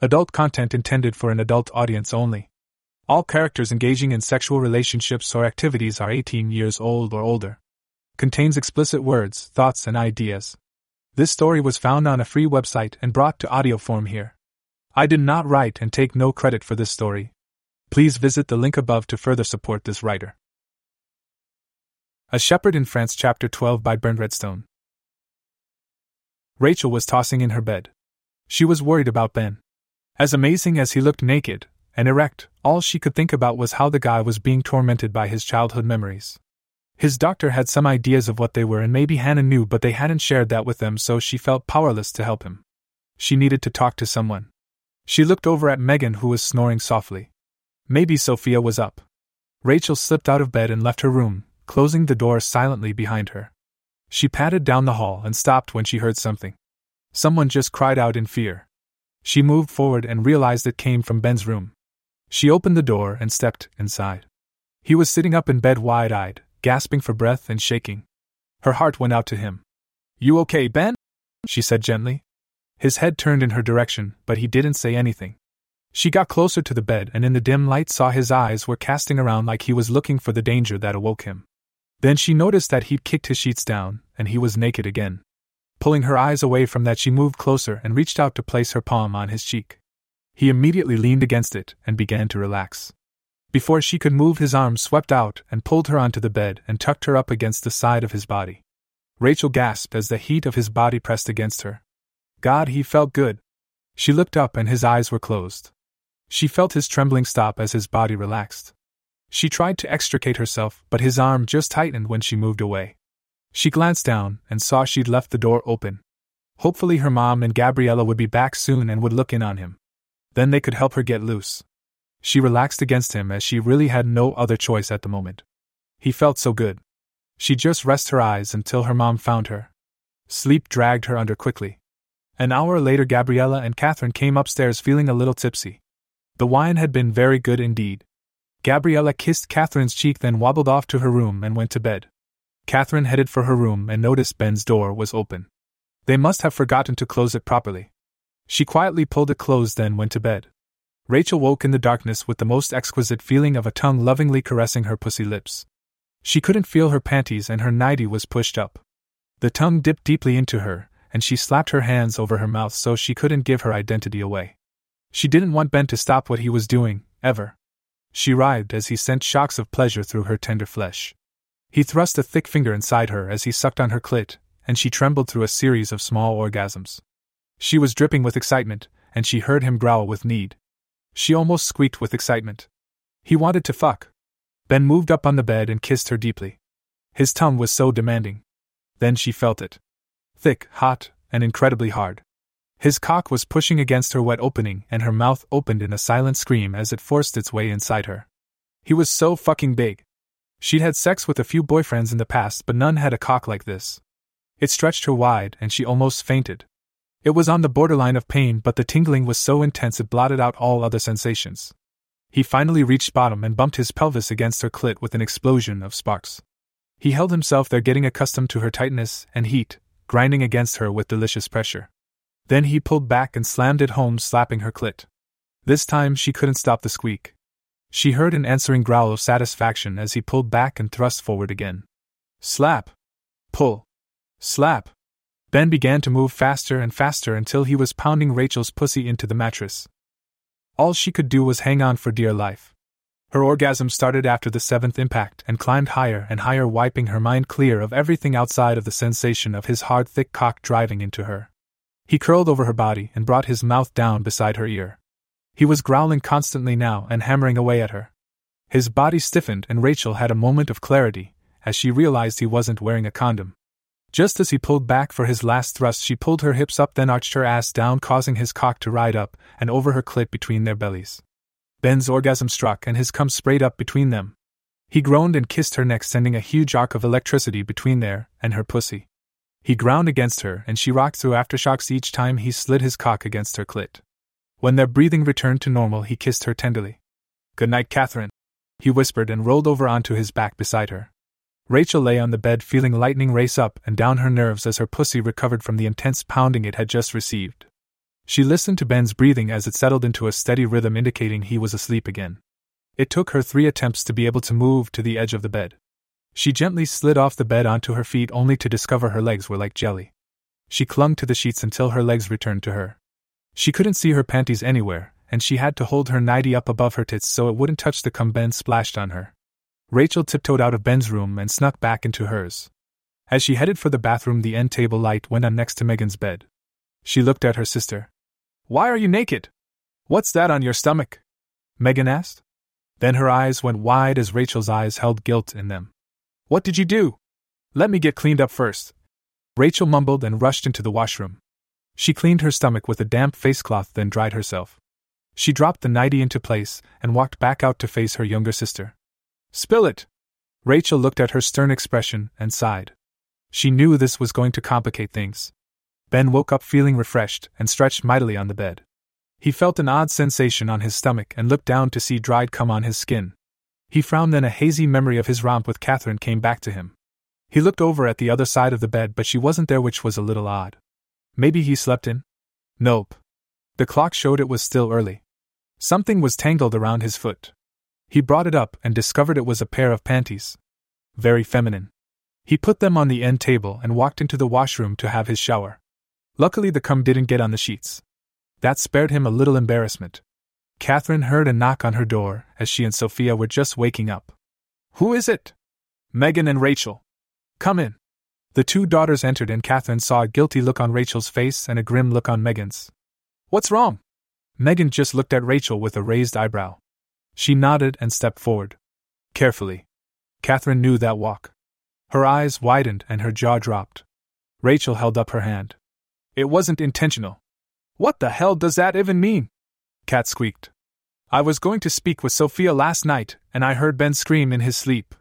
Adult content intended for an adult audience only. All characters engaging in sexual relationships or activities are 18 years old or older. Contains explicit words, thoughts, and ideas. This story was found on a free website and brought to audio form here. I did not write and take no credit for this story. Please visit the link above to further support this writer. A Shepherd in France, Chapter 12 by BurntRedstone. Rachel was tossing in her bed. She was worried about Ben. As amazing as he looked naked and erect, all she could think about was how the guy was being tormented by his childhood memories. His doctor had some ideas of what they were, and maybe Hannah knew, but they hadn't shared that with them, so she felt powerless to help him. She needed to talk to someone. She looked over at Megan, who was snoring softly. Maybe Sophia was up. Rachel slipped out of bed and left her room, closing the door silently behind her. She padded down the hall and stopped when she heard something. Someone just cried out in fear. She moved forward and realized it came from Ben's room. She opened the door and stepped inside. He was sitting up in bed wide eyed, gasping for breath and shaking. Her heart went out to him. You okay, Ben? she said gently. His head turned in her direction, but he didn't say anything. She got closer to the bed and in the dim light saw his eyes were casting around like he was looking for the danger that awoke him. Then she noticed that he'd kicked his sheets down, and he was naked again. Pulling her eyes away from that, she moved closer and reached out to place her palm on his cheek. He immediately leaned against it and began to relax. Before she could move, his arm swept out and pulled her onto the bed and tucked her up against the side of his body. Rachel gasped as the heat of his body pressed against her. God, he felt good. She looked up and his eyes were closed. She felt his trembling stop as his body relaxed. She tried to extricate herself, but his arm just tightened when she moved away. She glanced down and saw she'd left the door open. Hopefully, her mom and Gabriella would be back soon and would look in on him. Then they could help her get loose. She relaxed against him as she really had no other choice at the moment. He felt so good. She just rested her eyes until her mom found her. Sleep dragged her under quickly. An hour later, Gabriella and Catherine came upstairs feeling a little tipsy. The wine had been very good indeed, Gabriella kissed Catherine's cheek, then wobbled off to her room and went to bed. Catherine headed for her room and noticed Ben's door was open. They must have forgotten to close it properly. She quietly pulled it closed, then went to bed. Rachel woke in the darkness with the most exquisite feeling of a tongue lovingly caressing her pussy lips. She couldn't feel her panties and her nightie was pushed up. The tongue dipped deeply into her, and she slapped her hands over her mouth so she couldn't give her identity away. She didn't want Ben to stop what he was doing, ever. She writhed as he sent shocks of pleasure through her tender flesh. He thrust a thick finger inside her as he sucked on her clit, and she trembled through a series of small orgasms. She was dripping with excitement, and she heard him growl with need. She almost squeaked with excitement. He wanted to fuck. Ben moved up on the bed and kissed her deeply. His tongue was so demanding. Then she felt it. Thick, hot, and incredibly hard. His cock was pushing against her wet opening, and her mouth opened in a silent scream as it forced its way inside her. He was so fucking big. She'd had sex with a few boyfriends in the past, but none had a cock like this. It stretched her wide, and she almost fainted. It was on the borderline of pain, but the tingling was so intense it blotted out all other sensations. He finally reached bottom and bumped his pelvis against her clit with an explosion of sparks. He held himself there, getting accustomed to her tightness and heat, grinding against her with delicious pressure. Then he pulled back and slammed it home, slapping her clit. This time she couldn't stop the squeak. She heard an answering growl of satisfaction as he pulled back and thrust forward again. Slap! Pull! Slap! Ben began to move faster and faster until he was pounding Rachel's pussy into the mattress. All she could do was hang on for dear life. Her orgasm started after the seventh impact and climbed higher and higher, wiping her mind clear of everything outside of the sensation of his hard, thick cock driving into her. He curled over her body and brought his mouth down beside her ear. He was growling constantly now and hammering away at her. His body stiffened, and Rachel had a moment of clarity as she realized he wasn't wearing a condom. Just as he pulled back for his last thrust, she pulled her hips up, then arched her ass down, causing his cock to ride up and over her clit between their bellies. Ben's orgasm struck, and his cum sprayed up between them. He groaned and kissed her neck, sending a huge arc of electricity between there and her pussy. He ground against her, and she rocked through aftershocks each time he slid his cock against her clit. When their breathing returned to normal, he kissed her tenderly. Good night, Catherine, he whispered and rolled over onto his back beside her. Rachel lay on the bed feeling lightning race up and down her nerves as her pussy recovered from the intense pounding it had just received. She listened to Ben's breathing as it settled into a steady rhythm indicating he was asleep again. It took her three attempts to be able to move to the edge of the bed. She gently slid off the bed onto her feet only to discover her legs were like jelly. She clung to the sheets until her legs returned to her. She couldn't see her panties anywhere, and she had to hold her nightie up above her tits so it wouldn't touch the cum Ben splashed on her. Rachel tiptoed out of Ben's room and snuck back into hers. As she headed for the bathroom, the end table light went on next to Megan's bed. She looked at her sister. Why are you naked? What's that on your stomach? Megan asked. Then her eyes went wide as Rachel's eyes held guilt in them. What did you do? Let me get cleaned up first. Rachel mumbled and rushed into the washroom. She cleaned her stomach with a damp face cloth, then dried herself. She dropped the nightie into place and walked back out to face her younger sister. Spill it! Rachel looked at her stern expression and sighed. She knew this was going to complicate things. Ben woke up feeling refreshed and stretched mightily on the bed. He felt an odd sensation on his stomach and looked down to see dried cum on his skin. He frowned, then a hazy memory of his romp with Catherine came back to him. He looked over at the other side of the bed, but she wasn't there, which was a little odd. Maybe he slept in? Nope. The clock showed it was still early. Something was tangled around his foot. He brought it up and discovered it was a pair of panties. Very feminine. He put them on the end table and walked into the washroom to have his shower. Luckily, the cum didn't get on the sheets. That spared him a little embarrassment. Catherine heard a knock on her door as she and Sophia were just waking up. Who is it? Megan and Rachel. Come in. The two daughters entered, and Catherine saw a guilty look on Rachel's face and a grim look on Megan's. What's wrong? Megan just looked at Rachel with a raised eyebrow. She nodded and stepped forward. Carefully. Catherine knew that walk. Her eyes widened and her jaw dropped. Rachel held up her hand. It wasn't intentional. What the hell does that even mean? Cat squeaked. I was going to speak with Sophia last night, and I heard Ben scream in his sleep.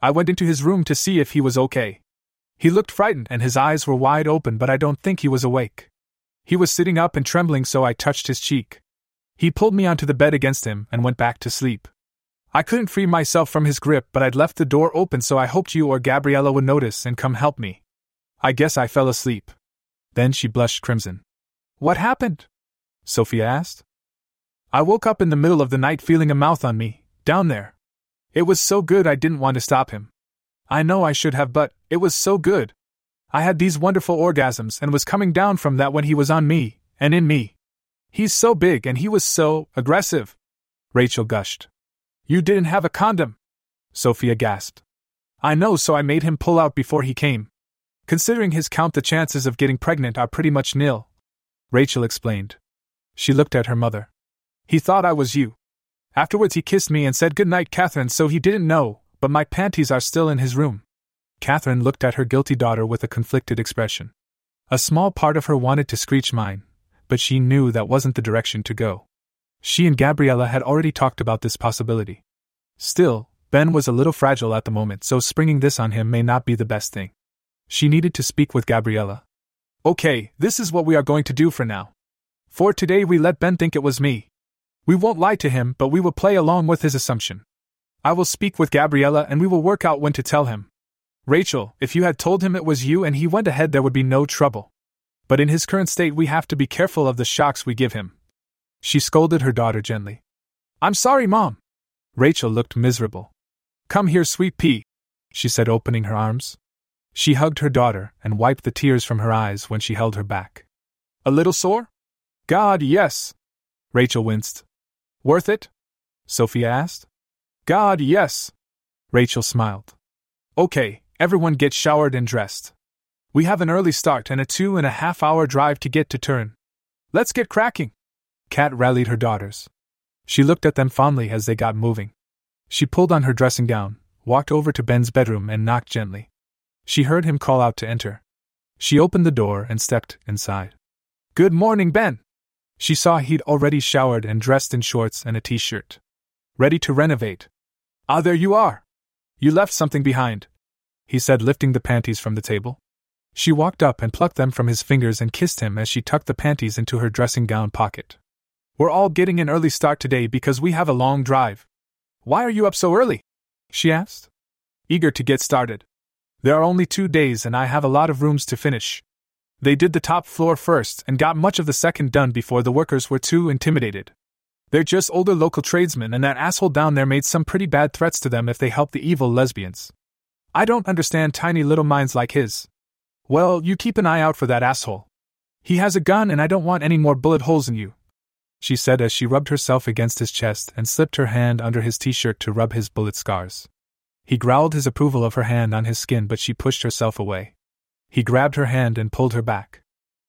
I went into his room to see if he was okay. He looked frightened and his eyes were wide open, but I don't think he was awake. He was sitting up and trembling, so I touched his cheek. He pulled me onto the bed against him and went back to sleep. I couldn't free myself from his grip, but I'd left the door open so I hoped you or Gabriella would notice and come help me. I guess I fell asleep. Then she blushed crimson. What happened? Sophia asked. I woke up in the middle of the night feeling a mouth on me, down there. It was so good I didn't want to stop him. I know I should have, but it was so good. I had these wonderful orgasms and was coming down from that when he was on me, and in me. He's so big and he was so aggressive. Rachel gushed. You didn't have a condom. Sophia gasped. I know, so I made him pull out before he came. Considering his count, the chances of getting pregnant are pretty much nil. Rachel explained. She looked at her mother. He thought I was you. Afterwards, he kissed me and said good night, Catherine, so he didn't know, but my panties are still in his room. Catherine looked at her guilty daughter with a conflicted expression. A small part of her wanted to screech mine, but she knew that wasn't the direction to go. She and Gabriella had already talked about this possibility. Still, Ben was a little fragile at the moment, so springing this on him may not be the best thing. She needed to speak with Gabriella. Okay, this is what we are going to do for now. For today, we let Ben think it was me. We won't lie to him, but we will play along with his assumption. I will speak with Gabriella and we will work out when to tell him. Rachel, if you had told him it was you and he went ahead, there would be no trouble. But in his current state, we have to be careful of the shocks we give him. She scolded her daughter gently. I'm sorry, Mom. Rachel looked miserable. Come here, sweet pea, she said, opening her arms. She hugged her daughter and wiped the tears from her eyes when she held her back. A little sore? God, yes. Rachel winced. Worth it? Sophia asked. God, yes. Rachel smiled. Okay, everyone get showered and dressed. We have an early start and a two and a half hour drive to get to Turin. Let's get cracking. Kat rallied her daughters. She looked at them fondly as they got moving. She pulled on her dressing gown, walked over to Ben's bedroom, and knocked gently. She heard him call out to enter. She opened the door and stepped inside. Good morning, Ben! She saw he'd already showered and dressed in shorts and a t shirt. Ready to renovate. Ah, there you are! You left something behind, he said, lifting the panties from the table. She walked up and plucked them from his fingers and kissed him as she tucked the panties into her dressing gown pocket. We're all getting an early start today because we have a long drive. Why are you up so early? she asked. Eager to get started. There are only two days and I have a lot of rooms to finish. They did the top floor first and got much of the second done before the workers were too intimidated. They're just older local tradesmen, and that asshole down there made some pretty bad threats to them if they help the evil lesbians. I don't understand tiny little minds like his. Well, you keep an eye out for that asshole. He has a gun, and I don't want any more bullet holes in you, she said as she rubbed herself against his chest and slipped her hand under his t shirt to rub his bullet scars. He growled his approval of her hand on his skin, but she pushed herself away. He grabbed her hand and pulled her back.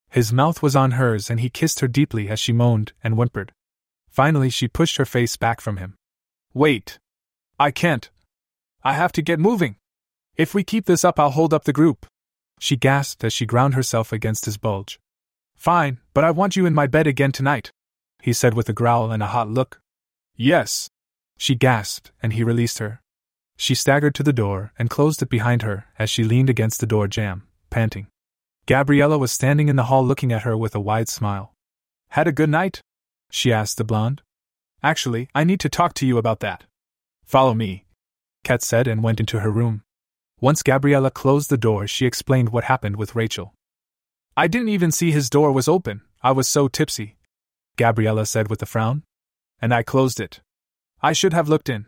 His mouth was on hers, and he kissed her deeply as she moaned and whimpered. Finally, she pushed her face back from him. Wait. I can't. I have to get moving. If we keep this up, I'll hold up the group. She gasped as she ground herself against his bulge. Fine, but I want you in my bed again tonight, he said with a growl and a hot look. Yes. She gasped, and he released her. She staggered to the door and closed it behind her as she leaned against the door jamb, panting. Gabriella was standing in the hall looking at her with a wide smile. Had a good night? She asked the blonde. Actually, I need to talk to you about that. Follow me, Kat said and went into her room. Once Gabriella closed the door, she explained what happened with Rachel. I didn't even see his door was open, I was so tipsy, Gabriella said with a frown. And I closed it. I should have looked in.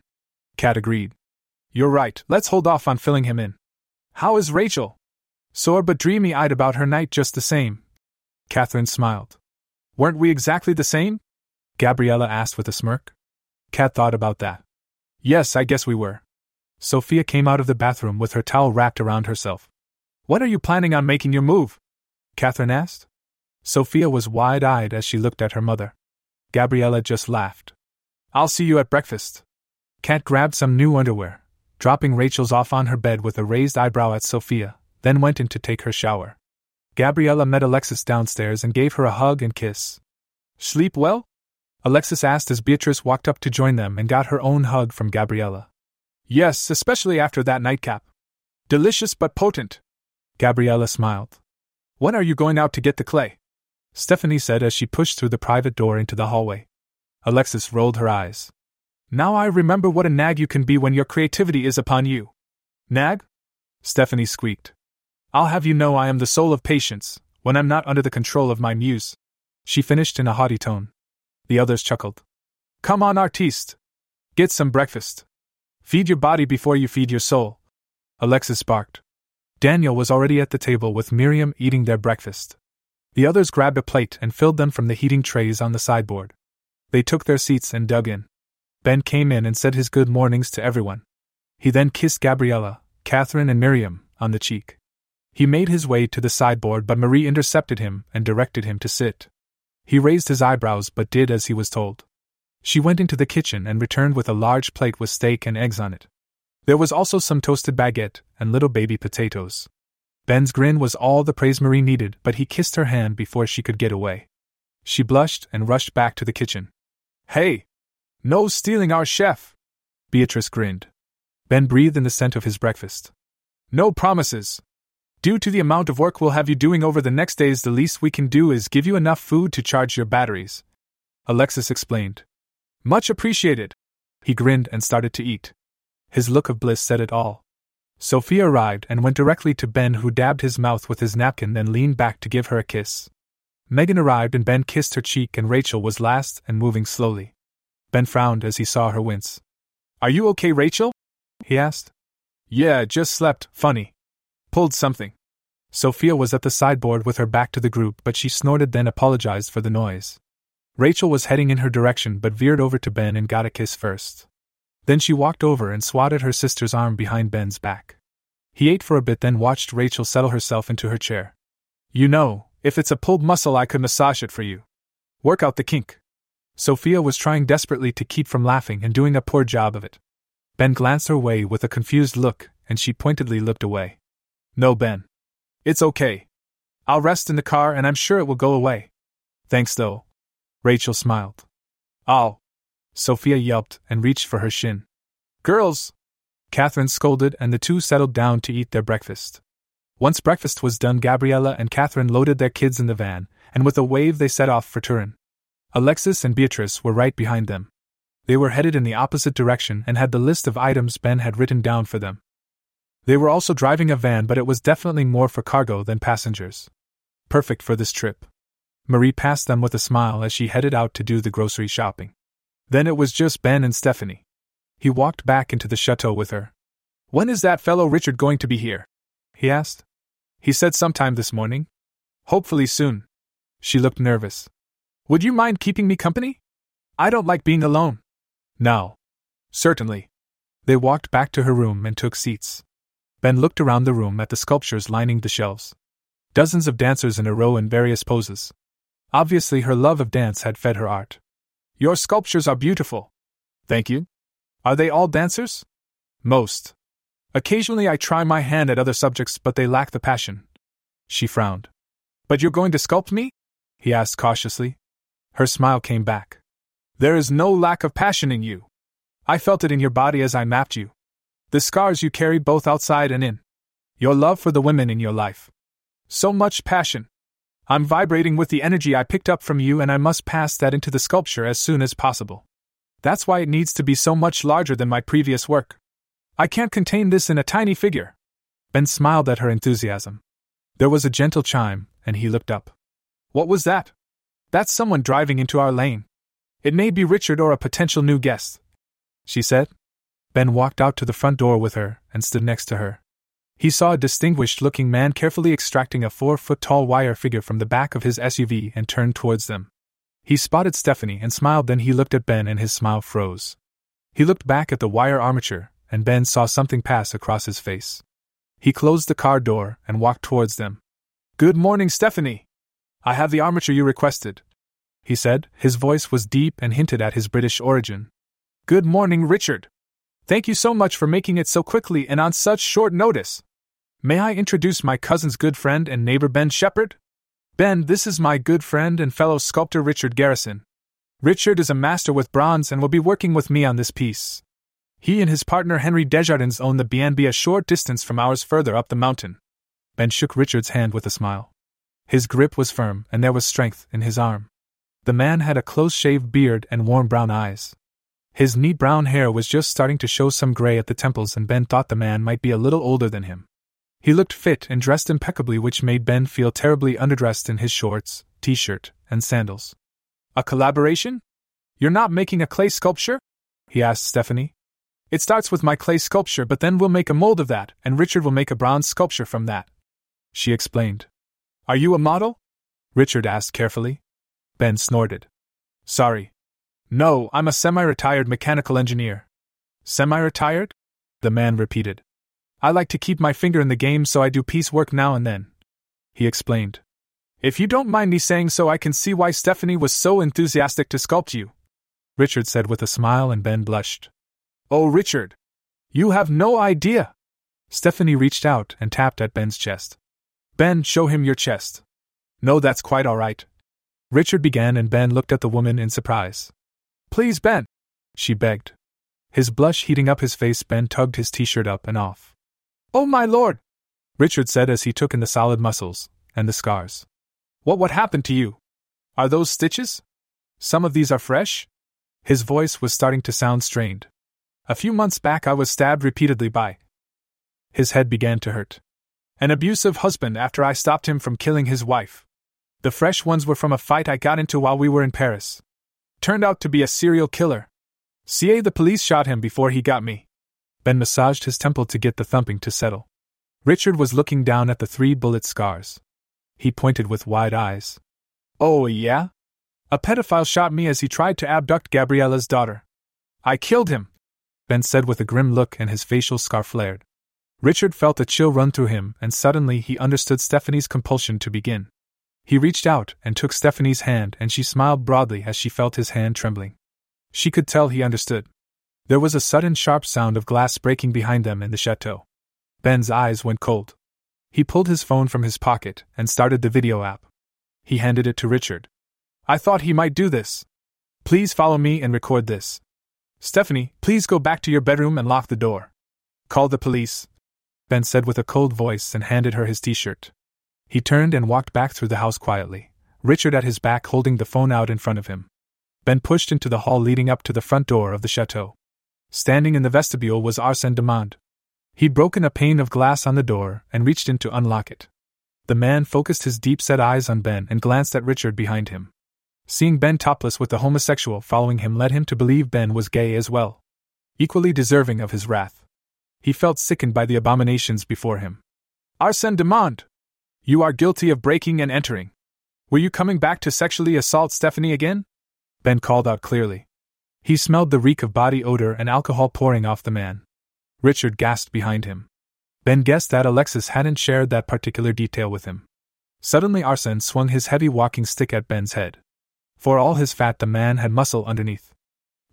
Kat agreed. You're right, let's hold off on filling him in. How is Rachel? Sore but dreamy eyed about her night just the same. Catherine smiled. Weren't we exactly the same? Gabriella asked with a smirk. Kat thought about that. Yes, I guess we were. Sophia came out of the bathroom with her towel wrapped around herself. When are you planning on making your move? Catherine asked. Sophia was wide eyed as she looked at her mother. Gabriella just laughed. I'll see you at breakfast. Kat grabbed some new underwear, dropping Rachel's off on her bed with a raised eyebrow at Sophia, then went in to take her shower. Gabriella met Alexis downstairs and gave her a hug and kiss. Sleep well? Alexis asked as Beatrice walked up to join them and got her own hug from Gabriella. Yes, especially after that nightcap. Delicious but potent. Gabriella smiled. When are you going out to get the clay? Stephanie said as she pushed through the private door into the hallway. Alexis rolled her eyes. Now I remember what a nag you can be when your creativity is upon you. Nag? Stephanie squeaked. I'll have you know I am the soul of patience, when I'm not under the control of my muse. She finished in a haughty tone. The others chuckled. Come on, artiste. Get some breakfast. Feed your body before you feed your soul. Alexis barked. Daniel was already at the table with Miriam eating their breakfast. The others grabbed a plate and filled them from the heating trays on the sideboard. They took their seats and dug in. Ben came in and said his good mornings to everyone. He then kissed Gabriella, Catherine, and Miriam on the cheek. He made his way to the sideboard, but Marie intercepted him and directed him to sit. He raised his eyebrows but did as he was told. She went into the kitchen and returned with a large plate with steak and eggs on it. There was also some toasted baguette and little baby potatoes. Ben's grin was all the praise Marie needed, but he kissed her hand before she could get away. She blushed and rushed back to the kitchen. Hey! No stealing our chef! Beatrice grinned. Ben breathed in the scent of his breakfast. No promises. Due to the amount of work we'll have you doing over the next days, the least we can do is give you enough food to charge your batteries. Alexis explained. Much appreciated. He grinned and started to eat. His look of bliss said it all. Sophia arrived and went directly to Ben, who dabbed his mouth with his napkin, then leaned back to give her a kiss. Megan arrived and Ben kissed her cheek, and Rachel was last and moving slowly. Ben frowned as he saw her wince. Are you okay, Rachel? he asked. Yeah, just slept, funny. Pulled something. Sophia was at the sideboard with her back to the group, but she snorted then apologized for the noise. Rachel was heading in her direction but veered over to Ben and got a kiss first. Then she walked over and swatted her sister's arm behind Ben's back. He ate for a bit, then watched Rachel settle herself into her chair. You know, if it's a pulled muscle, I could massage it for you. Work out the kink. Sophia was trying desperately to keep from laughing and doing a poor job of it. Ben glanced her way with a confused look, and she pointedly looked away. No, Ben. It's okay. I'll rest in the car and I'm sure it will go away. Thanks, though. Rachel smiled. I'll. Sophia yelped and reached for her shin. Girls! Catherine scolded, and the two settled down to eat their breakfast. Once breakfast was done, Gabriella and Catherine loaded their kids in the van, and with a wave they set off for Turin. Alexis and Beatrice were right behind them. They were headed in the opposite direction and had the list of items Ben had written down for them. They were also driving a van, but it was definitely more for cargo than passengers. perfect for this trip. Marie passed them with a smile as she headed out to do the grocery shopping. Then it was just Ben and Stephanie. He walked back into the chateau with her. When is that fellow Richard going to be here? he asked. He said sometime this morning. Hopefully soon. She looked nervous. Would you mind keeping me company? I don't like being alone. No. Certainly. They walked back to her room and took seats. Ben looked around the room at the sculptures lining the shelves. Dozens of dancers in a row in various poses. Obviously, her love of dance had fed her art. Your sculptures are beautiful. Thank you. Are they all dancers? Most. Occasionally I try my hand at other subjects, but they lack the passion. She frowned. But you're going to sculpt me? he asked cautiously. Her smile came back. There is no lack of passion in you. I felt it in your body as I mapped you. The scars you carry both outside and in. Your love for the women in your life. So much passion. I'm vibrating with the energy I picked up from you, and I must pass that into the sculpture as soon as possible. That's why it needs to be so much larger than my previous work. I can't contain this in a tiny figure. Ben smiled at her enthusiasm. There was a gentle chime, and he looked up. What was that? That's someone driving into our lane. It may be Richard or a potential new guest. She said. Ben walked out to the front door with her and stood next to her. He saw a distinguished looking man carefully extracting a four foot tall wire figure from the back of his SUV and turned towards them. He spotted Stephanie and smiled, then he looked at Ben and his smile froze. He looked back at the wire armature, and Ben saw something pass across his face. He closed the car door and walked towards them. Good morning, Stephanie. I have the armature you requested, he said. His voice was deep and hinted at his British origin. Good morning, Richard. Thank you so much for making it so quickly and on such short notice. May I introduce my cousin's good friend and neighbor Ben Shepherd? Ben, this is my good friend and fellow sculptor Richard Garrison. Richard is a master with bronze and will be working with me on this piece. He and his partner Henry Desjardins own the BNB a short distance from ours further up the mountain. Ben shook Richard's hand with a smile. His grip was firm, and there was strength in his arm. The man had a close shaved beard and warm brown eyes. His neat brown hair was just starting to show some gray at the temples, and Ben thought the man might be a little older than him. He looked fit and dressed impeccably, which made Ben feel terribly underdressed in his shorts, t shirt, and sandals. A collaboration? You're not making a clay sculpture? he asked Stephanie. It starts with my clay sculpture, but then we'll make a mold of that, and Richard will make a bronze sculpture from that. She explained. Are you a model? Richard asked carefully. Ben snorted. Sorry. No, I'm a semi retired mechanical engineer. Semi retired? The man repeated. I like to keep my finger in the game, so I do piecework now and then. He explained. If you don't mind me saying so, I can see why Stephanie was so enthusiastic to sculpt you. Richard said with a smile, and Ben blushed. Oh, Richard! You have no idea! Stephanie reached out and tapped at Ben's chest. Ben, show him your chest. No, that's quite all right. Richard began, and Ben looked at the woman in surprise. Please, Ben, she begged. His blush heating up his face, Ben tugged his t shirt up and off. Oh, my lord! Richard said as he took in the solid muscles and the scars. What what happened to you? Are those stitches? Some of these are fresh? His voice was starting to sound strained. A few months back I was stabbed repeatedly by. His head began to hurt. An abusive husband after I stopped him from killing his wife. The fresh ones were from a fight I got into while we were in Paris. Turned out to be a serial killer. CA the police shot him before he got me. Ben massaged his temple to get the thumping to settle. Richard was looking down at the three bullet scars. He pointed with wide eyes. Oh, yeah? A pedophile shot me as he tried to abduct Gabriella's daughter. I killed him, Ben said with a grim look and his facial scar flared. Richard felt a chill run through him, and suddenly he understood Stephanie's compulsion to begin. He reached out and took Stephanie's hand, and she smiled broadly as she felt his hand trembling. She could tell he understood. There was a sudden sharp sound of glass breaking behind them in the chateau. Ben's eyes went cold. He pulled his phone from his pocket and started the video app. He handed it to Richard. I thought he might do this. Please follow me and record this. Stephanie, please go back to your bedroom and lock the door. Call the police. Ben said with a cold voice and handed her his t shirt. He turned and walked back through the house quietly, Richard at his back holding the phone out in front of him. Ben pushed into the hall leading up to the front door of the chateau. Standing in the vestibule was Arsène Demande. He'd broken a pane of glass on the door and reached in to unlock it. The man focused his deep set eyes on Ben and glanced at Richard behind him. Seeing Ben topless with the homosexual following him led him to believe Ben was gay as well. Equally deserving of his wrath. He felt sickened by the abominations before him. Arsène Demande! You are guilty of breaking and entering. Were you coming back to sexually assault Stephanie again? Ben called out clearly. He smelled the reek of body odor and alcohol pouring off the man. Richard gasped behind him. Ben guessed that Alexis hadn't shared that particular detail with him. Suddenly, Arsène swung his heavy walking stick at Ben's head. For all his fat, the man had muscle underneath.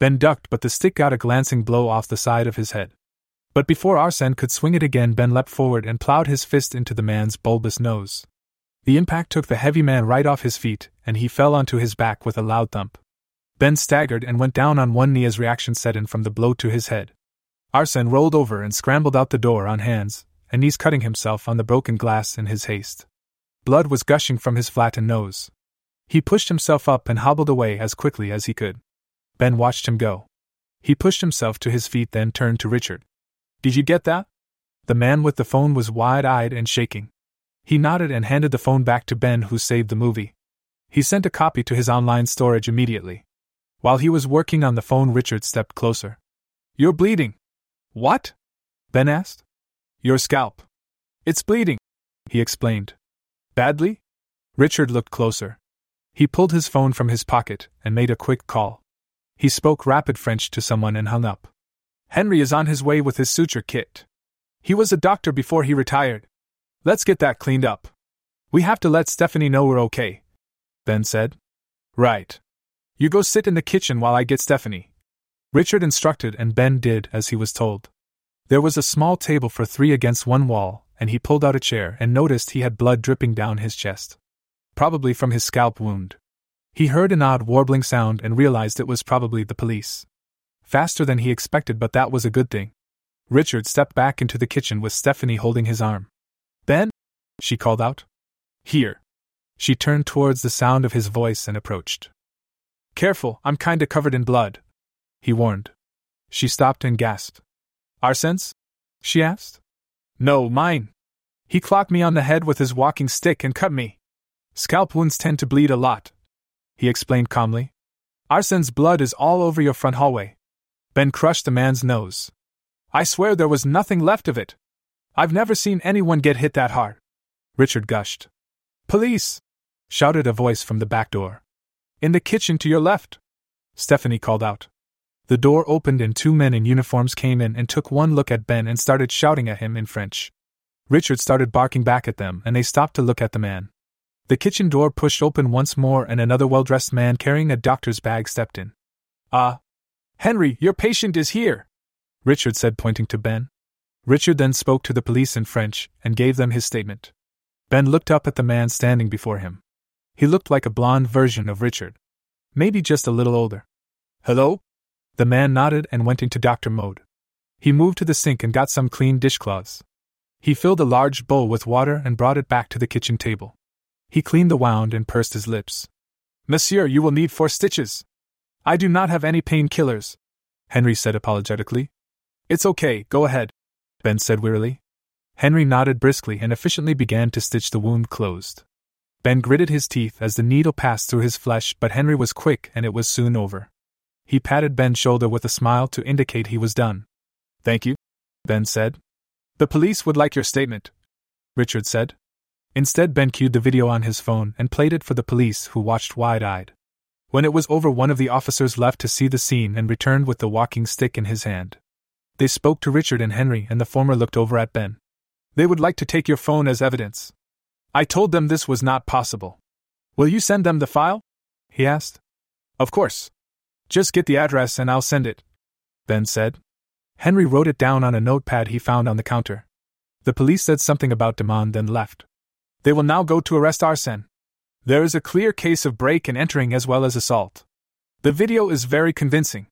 Ben ducked, but the stick got a glancing blow off the side of his head. But before Arsène could swing it again, Ben leapt forward and plowed his fist into the man's bulbous nose. The impact took the heavy man right off his feet, and he fell onto his back with a loud thump. Ben staggered and went down on one knee as reaction set in from the blow to his head. Arsène rolled over and scrambled out the door on hands and knees, cutting himself on the broken glass in his haste. Blood was gushing from his flattened nose. He pushed himself up and hobbled away as quickly as he could. Ben watched him go. He pushed himself to his feet, then turned to Richard. Did you get that? The man with the phone was wide eyed and shaking. He nodded and handed the phone back to Ben, who saved the movie. He sent a copy to his online storage immediately. While he was working on the phone, Richard stepped closer. You're bleeding. What? Ben asked. Your scalp. It's bleeding, he explained. Badly? Richard looked closer. He pulled his phone from his pocket and made a quick call. He spoke rapid French to someone and hung up. Henry is on his way with his suture kit. He was a doctor before he retired. Let's get that cleaned up. We have to let Stephanie know we're okay. Ben said. Right. You go sit in the kitchen while I get Stephanie. Richard instructed, and Ben did as he was told. There was a small table for three against one wall, and he pulled out a chair and noticed he had blood dripping down his chest. Probably from his scalp wound. He heard an odd warbling sound and realized it was probably the police. Faster than he expected, but that was a good thing. Richard stepped back into the kitchen with Stephanie holding his arm. Ben? she called out. Here. She turned towards the sound of his voice and approached. Careful, I'm kinda covered in blood, he warned. She stopped and gasped. Arsène's? she asked. No, mine. He clocked me on the head with his walking stick and cut me. Scalp wounds tend to bleed a lot, he explained calmly. Arsène's blood is all over your front hallway. Ben crushed the man's nose. I swear there was nothing left of it. I've never seen anyone get hit that hard. Richard gushed. Police! shouted a voice from the back door. In the kitchen to your left. Stephanie called out. The door opened and two men in uniforms came in and took one look at Ben and started shouting at him in French. Richard started barking back at them and they stopped to look at the man. The kitchen door pushed open once more and another well dressed man carrying a doctor's bag stepped in. Ah! Henry, your patient is here! Richard said, pointing to Ben. Richard then spoke to the police in French and gave them his statement. Ben looked up at the man standing before him. He looked like a blond version of Richard. Maybe just a little older. Hello? The man nodded and went into doctor mode. He moved to the sink and got some clean dishcloths. He filled a large bowl with water and brought it back to the kitchen table. He cleaned the wound and pursed his lips. Monsieur, you will need four stitches. I do not have any painkillers, Henry said apologetically. It's okay, go ahead, Ben said wearily. Henry nodded briskly and efficiently began to stitch the wound closed. Ben gritted his teeth as the needle passed through his flesh, but Henry was quick and it was soon over. He patted Ben's shoulder with a smile to indicate he was done. Thank you, Ben said. The police would like your statement, Richard said. Instead, Ben cued the video on his phone and played it for the police, who watched wide eyed. When it was over, one of the officers left to see the scene and returned with the walking stick in his hand. They spoke to Richard and Henry, and the former looked over at Ben. They would like to take your phone as evidence. I told them this was not possible. Will you send them the file? He asked. Of course. Just get the address and I'll send it, Ben said. Henry wrote it down on a notepad he found on the counter. The police said something about Demande then left. They will now go to arrest Arsène. There is a clear case of break and entering as well as assault. The video is very convincing.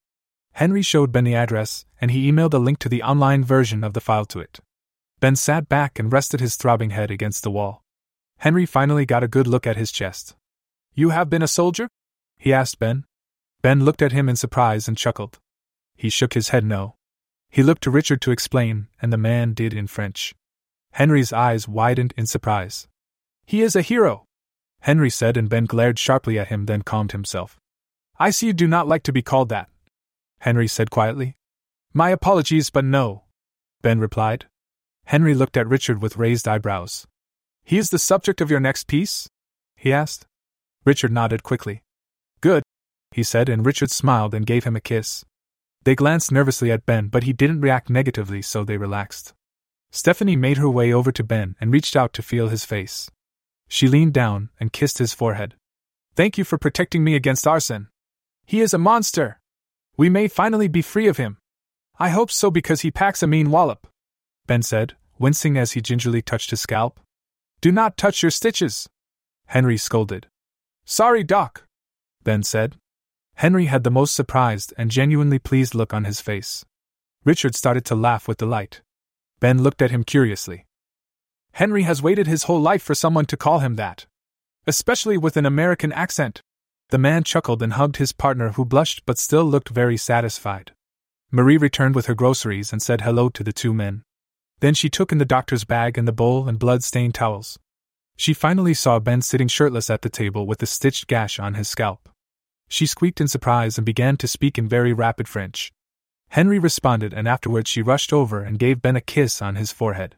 Henry showed Ben the address, and he emailed a link to the online version of the file to it. Ben sat back and rested his throbbing head against the wall. Henry finally got a good look at his chest. You have been a soldier? he asked Ben. Ben looked at him in surprise and chuckled. He shook his head no. He looked to Richard to explain, and the man did in French. Henry's eyes widened in surprise. He is a hero, Henry said, and Ben glared sharply at him, then calmed himself. I see you do not like to be called that, Henry said quietly. My apologies, but no, Ben replied. Henry looked at Richard with raised eyebrows. He is the subject of your next piece? he asked. Richard nodded quickly. Good, he said, and Richard smiled and gave him a kiss. They glanced nervously at Ben, but he didn't react negatively, so they relaxed. Stephanie made her way over to Ben and reached out to feel his face. She leaned down and kissed his forehead. Thank you for protecting me against Arsène. He is a monster. We may finally be free of him. I hope so because he packs a mean wallop. Ben said, wincing as he gingerly touched his scalp. Do not touch your stitches. Henry scolded. Sorry, Doc. Ben said. Henry had the most surprised and genuinely pleased look on his face. Richard started to laugh with delight. Ben looked at him curiously. Henry has waited his whole life for someone to call him that. Especially with an American accent. The man chuckled and hugged his partner, who blushed but still looked very satisfied. Marie returned with her groceries and said hello to the two men. Then she took in the doctor's bag and the bowl and blood stained towels. She finally saw Ben sitting shirtless at the table with a stitched gash on his scalp. She squeaked in surprise and began to speak in very rapid French. Henry responded, and afterwards she rushed over and gave Ben a kiss on his forehead.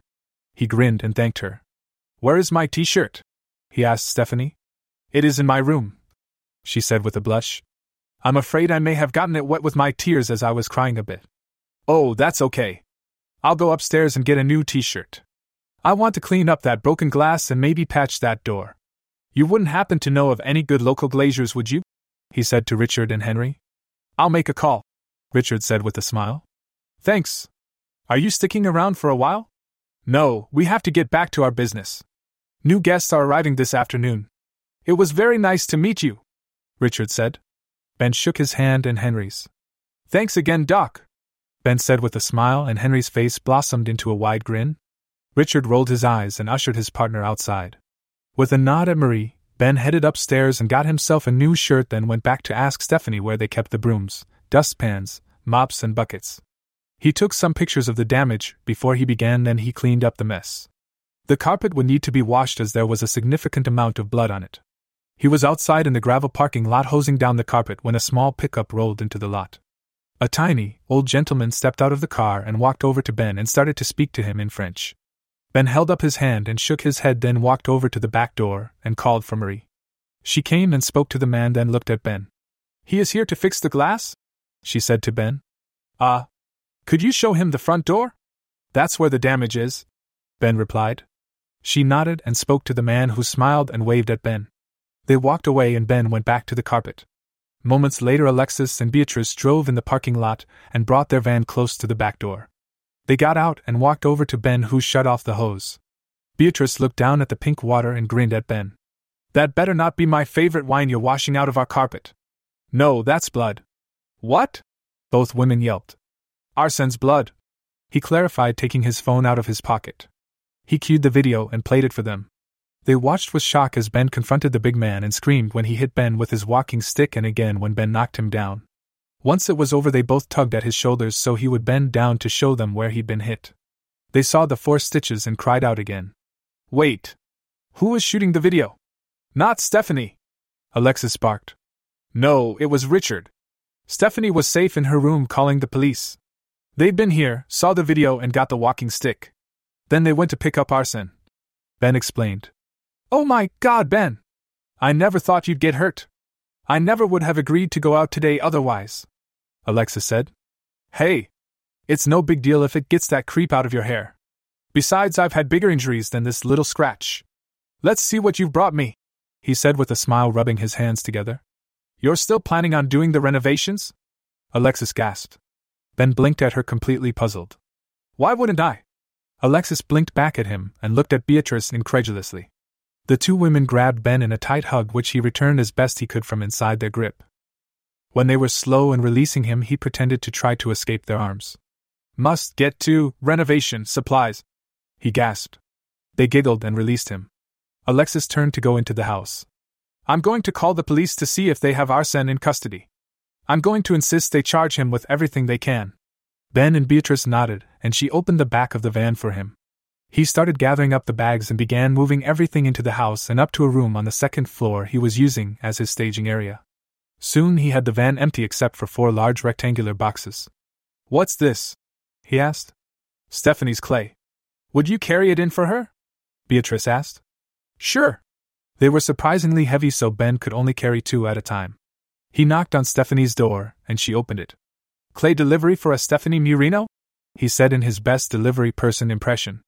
He grinned and thanked her. Where is my t shirt? he asked Stephanie. It is in my room, she said with a blush. I'm afraid I may have gotten it wet with my tears as I was crying a bit. Oh, that's okay. I'll go upstairs and get a new t shirt. I want to clean up that broken glass and maybe patch that door. You wouldn't happen to know of any good local glaziers, would you? he said to Richard and Henry. I'll make a call, Richard said with a smile. Thanks. Are you sticking around for a while? No, we have to get back to our business. New guests are arriving this afternoon. It was very nice to meet you, Richard said. Ben shook his hand and Henry's. Thanks again, Doc, Ben said with a smile, and Henry's face blossomed into a wide grin. Richard rolled his eyes and ushered his partner outside. With a nod at Marie, Ben headed upstairs and got himself a new shirt, then went back to ask Stephanie where they kept the brooms, dustpans, mops, and buckets. He took some pictures of the damage before he began, then he cleaned up the mess. The carpet would need to be washed as there was a significant amount of blood on it. He was outside in the gravel parking lot hosing down the carpet when a small pickup rolled into the lot. A tiny, old gentleman stepped out of the car and walked over to Ben and started to speak to him in French. Ben held up his hand and shook his head, then walked over to the back door and called for Marie. She came and spoke to the man, then looked at Ben. He is here to fix the glass? She said to Ben. Ah. Could you show him the front door? That's where the damage is, Ben replied. She nodded and spoke to the man who smiled and waved at Ben. They walked away and Ben went back to the carpet. Moments later, Alexis and Beatrice drove in the parking lot and brought their van close to the back door. They got out and walked over to Ben, who shut off the hose. Beatrice looked down at the pink water and grinned at Ben. That better not be my favorite wine you're washing out of our carpet. No, that's blood. What? Both women yelped. Arsène's blood. He clarified, taking his phone out of his pocket. He cued the video and played it for them. They watched with shock as Ben confronted the big man and screamed when he hit Ben with his walking stick and again when Ben knocked him down. Once it was over, they both tugged at his shoulders so he would bend down to show them where he'd been hit. They saw the four stitches and cried out again. Wait! Who was shooting the video? Not Stephanie! Alexis barked. No, it was Richard. Stephanie was safe in her room calling the police. They'd been here, saw the video, and got the walking stick. Then they went to pick up Arsène. Ben explained. Oh my god, Ben! I never thought you'd get hurt. I never would have agreed to go out today otherwise. Alexis said. Hey! It's no big deal if it gets that creep out of your hair. Besides, I've had bigger injuries than this little scratch. Let's see what you've brought me, he said with a smile, rubbing his hands together. You're still planning on doing the renovations? Alexis gasped. Ben blinked at her, completely puzzled. Why wouldn't I? Alexis blinked back at him and looked at Beatrice incredulously. The two women grabbed Ben in a tight hug, which he returned as best he could from inside their grip. When they were slow in releasing him, he pretended to try to escape their arms. Must get to renovation supplies, he gasped. They giggled and released him. Alexis turned to go into the house. I'm going to call the police to see if they have Arsène in custody. I'm going to insist they charge him with everything they can. Ben and Beatrice nodded, and she opened the back of the van for him. He started gathering up the bags and began moving everything into the house and up to a room on the second floor he was using as his staging area. Soon he had the van empty except for four large rectangular boxes. What's this? he asked. Stephanie's clay. Would you carry it in for her? Beatrice asked. Sure. They were surprisingly heavy, so Ben could only carry two at a time. He knocked on Stephanie's door, and she opened it. Clay delivery for a Stephanie Murino? He said in his best delivery person impression.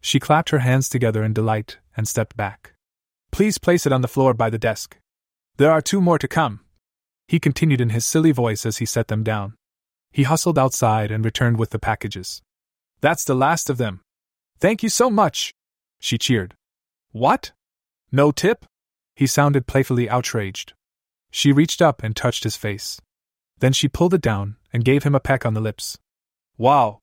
She clapped her hands together in delight and stepped back. Please place it on the floor by the desk. There are two more to come. He continued in his silly voice as he set them down. He hustled outside and returned with the packages. That's the last of them. Thank you so much, she cheered. What? No tip? He sounded playfully outraged. She reached up and touched his face. Then she pulled it down and gave him a peck on the lips. Wow!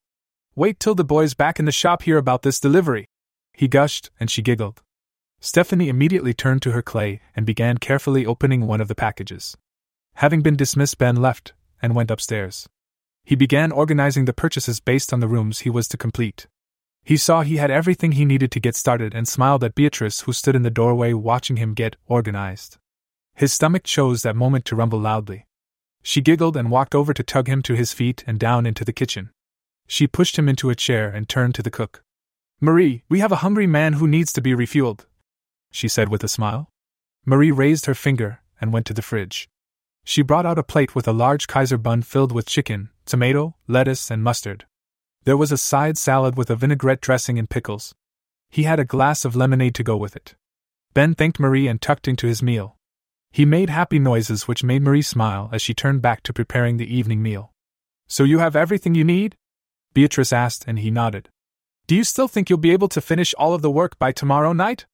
Wait till the boys back in the shop hear about this delivery! He gushed, and she giggled. Stephanie immediately turned to her clay and began carefully opening one of the packages. Having been dismissed, Ben left and went upstairs. He began organizing the purchases based on the rooms he was to complete. He saw he had everything he needed to get started and smiled at Beatrice, who stood in the doorway watching him get organized. His stomach chose that moment to rumble loudly. She giggled and walked over to tug him to his feet and down into the kitchen. She pushed him into a chair and turned to the cook. Marie, we have a hungry man who needs to be refueled, she said with a smile. Marie raised her finger and went to the fridge. She brought out a plate with a large Kaiser bun filled with chicken, tomato, lettuce, and mustard. There was a side salad with a vinaigrette dressing and pickles. He had a glass of lemonade to go with it. Ben thanked Marie and tucked into his meal. He made happy noises which made Marie smile as she turned back to preparing the evening meal. So you have everything you need? Beatrice asked, and he nodded. Do you still think you'll be able to finish all of the work by tomorrow night?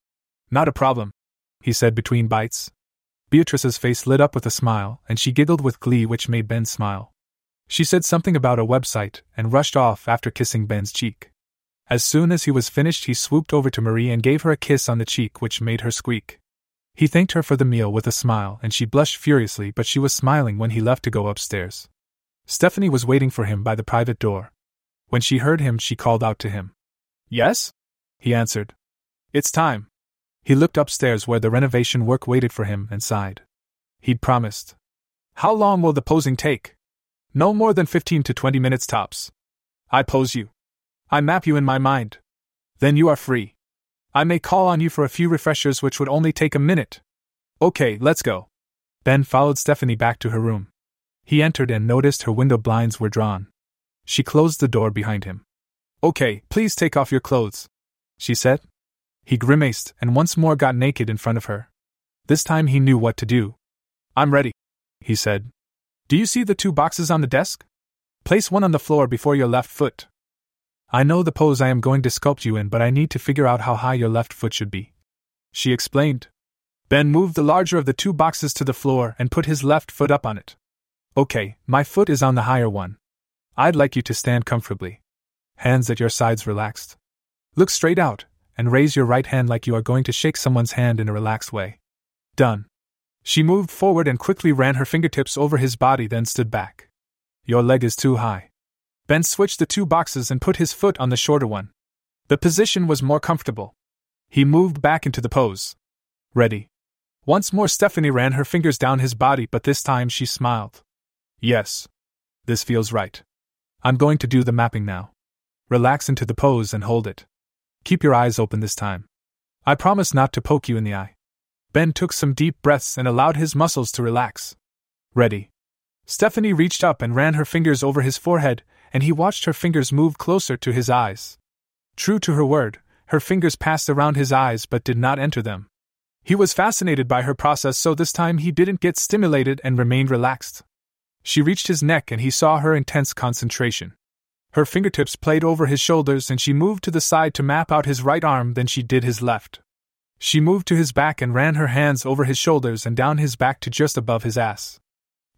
Not a problem, he said between bites. Beatrice's face lit up with a smile, and she giggled with glee, which made Ben smile. She said something about a website and rushed off after kissing Ben's cheek. As soon as he was finished, he swooped over to Marie and gave her a kiss on the cheek, which made her squeak. He thanked her for the meal with a smile, and she blushed furiously, but she was smiling when he left to go upstairs. Stephanie was waiting for him by the private door. When she heard him, she called out to him. Yes? He answered. It's time. He looked upstairs where the renovation work waited for him and sighed. He'd promised. How long will the posing take? No more than 15 to 20 minutes tops. I pose you. I map you in my mind. Then you are free. I may call on you for a few refreshers, which would only take a minute. Okay, let's go. Ben followed Stephanie back to her room. He entered and noticed her window blinds were drawn. She closed the door behind him. Okay, please take off your clothes, she said. He grimaced and once more got naked in front of her. This time he knew what to do. I'm ready, he said, do you see the two boxes on the desk? Place one on the floor before your left foot. I know the pose I am going to sculpt you in, but I need to figure out how high your left foot should be. She explained. Ben moved the larger of the two boxes to the floor and put his left foot up on it. Okay, my foot is on the higher one. I'd like you to stand comfortably. Hands at your sides relaxed. Look straight out, and raise your right hand like you are going to shake someone's hand in a relaxed way. Done. She moved forward and quickly ran her fingertips over his body, then stood back. Your leg is too high. Ben switched the two boxes and put his foot on the shorter one. The position was more comfortable. He moved back into the pose. Ready. Once more, Stephanie ran her fingers down his body, but this time she smiled. Yes. This feels right. I'm going to do the mapping now. Relax into the pose and hold it. Keep your eyes open this time. I promise not to poke you in the eye. Ben took some deep breaths and allowed his muscles to relax. Ready. Stephanie reached up and ran her fingers over his forehead, and he watched her fingers move closer to his eyes. True to her word, her fingers passed around his eyes but did not enter them. He was fascinated by her process, so this time he didn't get stimulated and remained relaxed. She reached his neck and he saw her intense concentration. Her fingertips played over his shoulders and she moved to the side to map out his right arm, then she did his left. She moved to his back and ran her hands over his shoulders and down his back to just above his ass.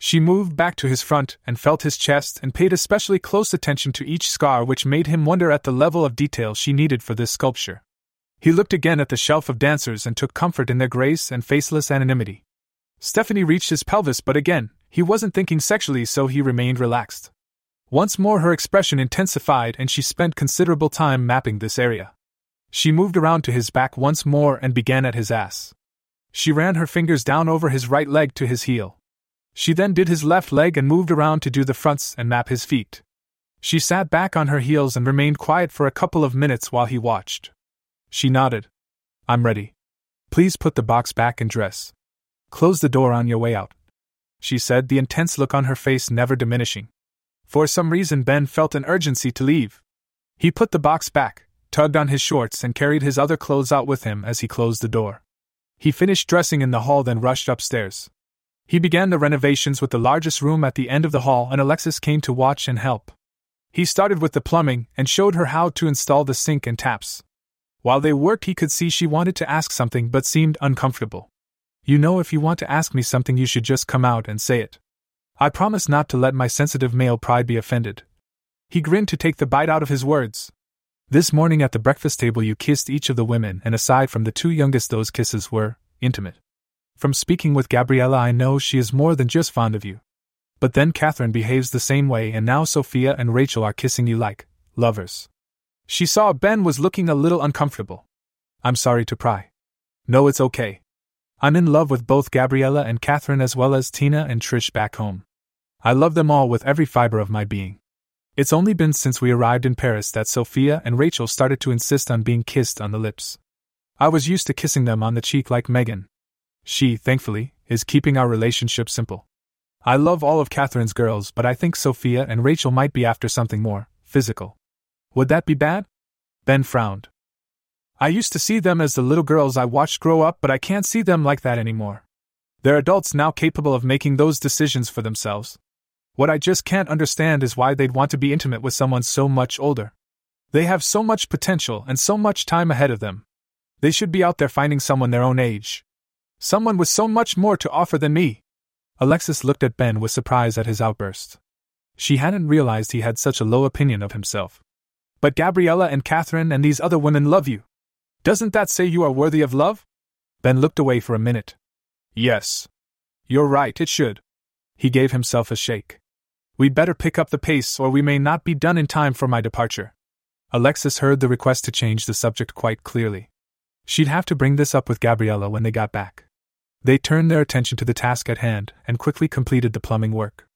She moved back to his front and felt his chest and paid especially close attention to each scar, which made him wonder at the level of detail she needed for this sculpture. He looked again at the shelf of dancers and took comfort in their grace and faceless anonymity. Stephanie reached his pelvis, but again, he wasn't thinking sexually, so he remained relaxed. Once more, her expression intensified, and she spent considerable time mapping this area. She moved around to his back once more and began at his ass. She ran her fingers down over his right leg to his heel. She then did his left leg and moved around to do the fronts and map his feet. She sat back on her heels and remained quiet for a couple of minutes while he watched. She nodded. I'm ready. Please put the box back and dress. Close the door on your way out. She said, the intense look on her face never diminishing. For some reason, Ben felt an urgency to leave. He put the box back, tugged on his shorts, and carried his other clothes out with him as he closed the door. He finished dressing in the hall, then rushed upstairs. He began the renovations with the largest room at the end of the hall, and Alexis came to watch and help. He started with the plumbing and showed her how to install the sink and taps. While they worked, he could see she wanted to ask something but seemed uncomfortable. You know, if you want to ask me something, you should just come out and say it. I promise not to let my sensitive male pride be offended. He grinned to take the bite out of his words. This morning at the breakfast table, you kissed each of the women, and aside from the two youngest, those kisses were intimate. From speaking with Gabriella, I know she is more than just fond of you. But then Catherine behaves the same way, and now Sophia and Rachel are kissing you like lovers. She saw Ben was looking a little uncomfortable. I'm sorry to pry. No, it's okay. I'm in love with both Gabriella and Catherine as well as Tina and Trish back home. I love them all with every fiber of my being. It's only been since we arrived in Paris that Sophia and Rachel started to insist on being kissed on the lips. I was used to kissing them on the cheek like Megan. She, thankfully, is keeping our relationship simple. I love all of Catherine's girls, but I think Sophia and Rachel might be after something more physical. Would that be bad? Ben frowned. I used to see them as the little girls I watched grow up, but I can't see them like that anymore. They're adults now capable of making those decisions for themselves. What I just can't understand is why they'd want to be intimate with someone so much older. They have so much potential and so much time ahead of them. They should be out there finding someone their own age. Someone with so much more to offer than me. Alexis looked at Ben with surprise at his outburst. She hadn't realized he had such a low opinion of himself. But Gabriella and Catherine and these other women love you. Doesn't that say you are worthy of love? Ben looked away for a minute. Yes. You're right, it should. He gave himself a shake. We'd better pick up the pace, or we may not be done in time for my departure. Alexis heard the request to change the subject quite clearly. She'd have to bring this up with Gabriella when they got back. They turned their attention to the task at hand and quickly completed the plumbing work.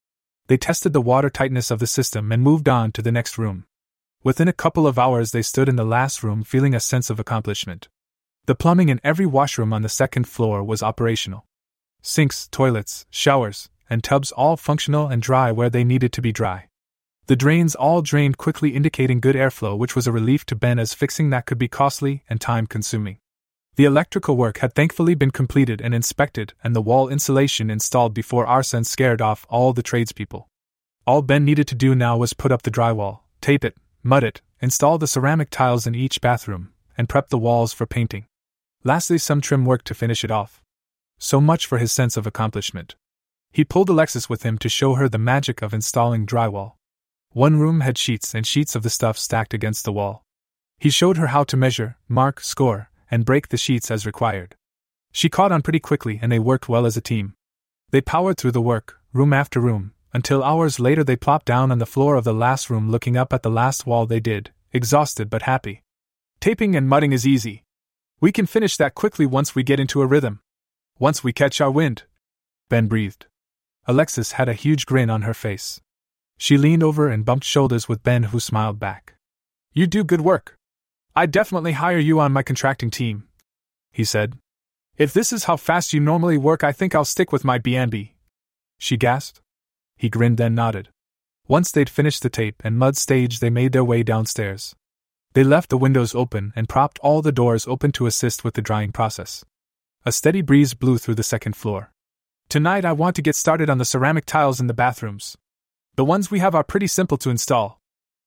They tested the water tightness of the system and moved on to the next room. Within a couple of hours, they stood in the last room feeling a sense of accomplishment. The plumbing in every washroom on the second floor was operational. Sinks, toilets, showers, and tubs all functional and dry where they needed to be dry. The drains all drained quickly, indicating good airflow, which was a relief to Ben as fixing that could be costly and time consuming. The electrical work had thankfully been completed and inspected, and the wall insulation installed before Arsène scared off all the tradespeople. All Ben needed to do now was put up the drywall, tape it, mud it, install the ceramic tiles in each bathroom, and prep the walls for painting. Lastly, some trim work to finish it off. So much for his sense of accomplishment. He pulled Alexis with him to show her the magic of installing drywall. One room had sheets and sheets of the stuff stacked against the wall. He showed her how to measure, mark, score, and break the sheets as required. She caught on pretty quickly and they worked well as a team. They powered through the work, room after room, until hours later they plopped down on the floor of the last room looking up at the last wall they did, exhausted but happy. Taping and mudding is easy. We can finish that quickly once we get into a rhythm. Once we catch our wind. Ben breathed. Alexis had a huge grin on her face. She leaned over and bumped shoulders with Ben, who smiled back. You do good work. I'd definitely hire you on my contracting team, he said. If this is how fast you normally work, I think I'll stick with my B&B. She gasped. He grinned then nodded. Once they'd finished the tape and mud stage, they made their way downstairs. They left the windows open and propped all the doors open to assist with the drying process. A steady breeze blew through the second floor. Tonight I want to get started on the ceramic tiles in the bathrooms. The ones we have are pretty simple to install.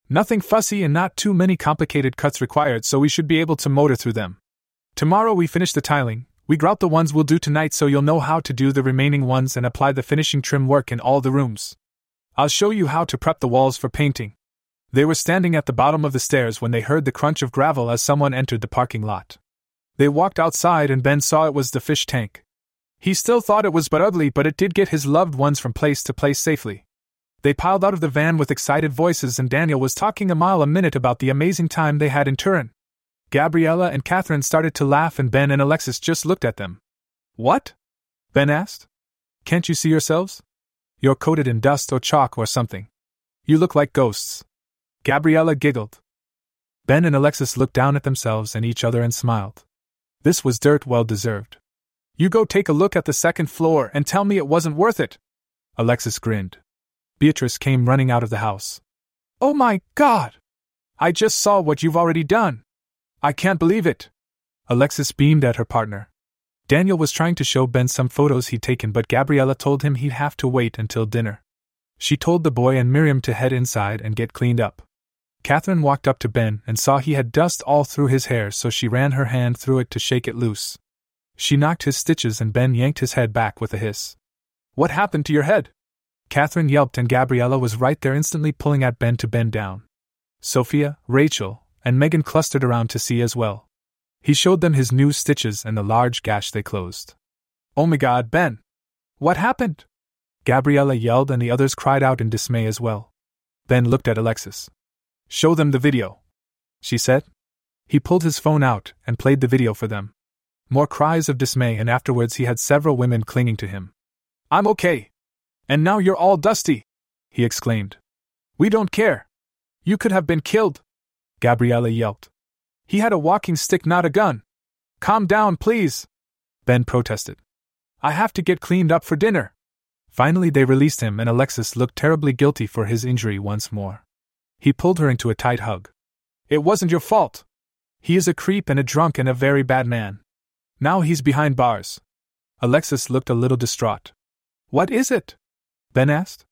Nothing fussy and not too many complicated cuts required, so we should be able to motor through them. Tomorrow we finish the tiling, we grout the ones we'll do tonight so you'll know how to do the remaining ones and apply the finishing trim work in all the rooms. I'll show you how to prep the walls for painting. They were standing at the bottom of the stairs when they heard the crunch of gravel as someone entered the parking lot. They walked outside and Ben saw it was the fish tank. He still thought it was but ugly, but it did get his loved ones from place to place safely. They piled out of the van with excited voices, and Daniel was talking a mile a minute about the amazing time they had in Turin. Gabriella and Catherine started to laugh, and Ben and Alexis just looked at them. What? Ben asked. Can't you see yourselves? You're coated in dust or chalk or something. You look like ghosts. Gabriella giggled. Ben and Alexis looked down at themselves and each other and smiled. This was dirt well deserved. You go take a look at the second floor and tell me it wasn't worth it. Alexis grinned. Beatrice came running out of the house. Oh my God! I just saw what you've already done. I can't believe it. Alexis beamed at her partner. Daniel was trying to show Ben some photos he'd taken, but Gabriella told him he'd have to wait until dinner. She told the boy and Miriam to head inside and get cleaned up. Catherine walked up to Ben and saw he had dust all through his hair, so she ran her hand through it to shake it loose. She knocked his stitches and Ben yanked his head back with a hiss. What happened to your head? Catherine yelped and Gabriella was right there instantly pulling at Ben to bend down. Sophia, Rachel, and Megan clustered around to see as well. He showed them his new stitches and the large gash they closed. Oh my god, Ben! What happened? Gabriella yelled and the others cried out in dismay as well. Ben looked at Alexis. Show them the video, she said. He pulled his phone out and played the video for them. More cries of dismay, and afterwards he had several women clinging to him. I'm okay. And now you're all dusty, he exclaimed. We don't care. You could have been killed, Gabriella yelped. He had a walking stick, not a gun. Calm down, please, Ben protested. I have to get cleaned up for dinner. Finally, they released him, and Alexis looked terribly guilty for his injury once more. He pulled her into a tight hug. It wasn't your fault. He is a creep and a drunk and a very bad man. Now he's behind bars. Alexis looked a little distraught. What is it? Ben asked.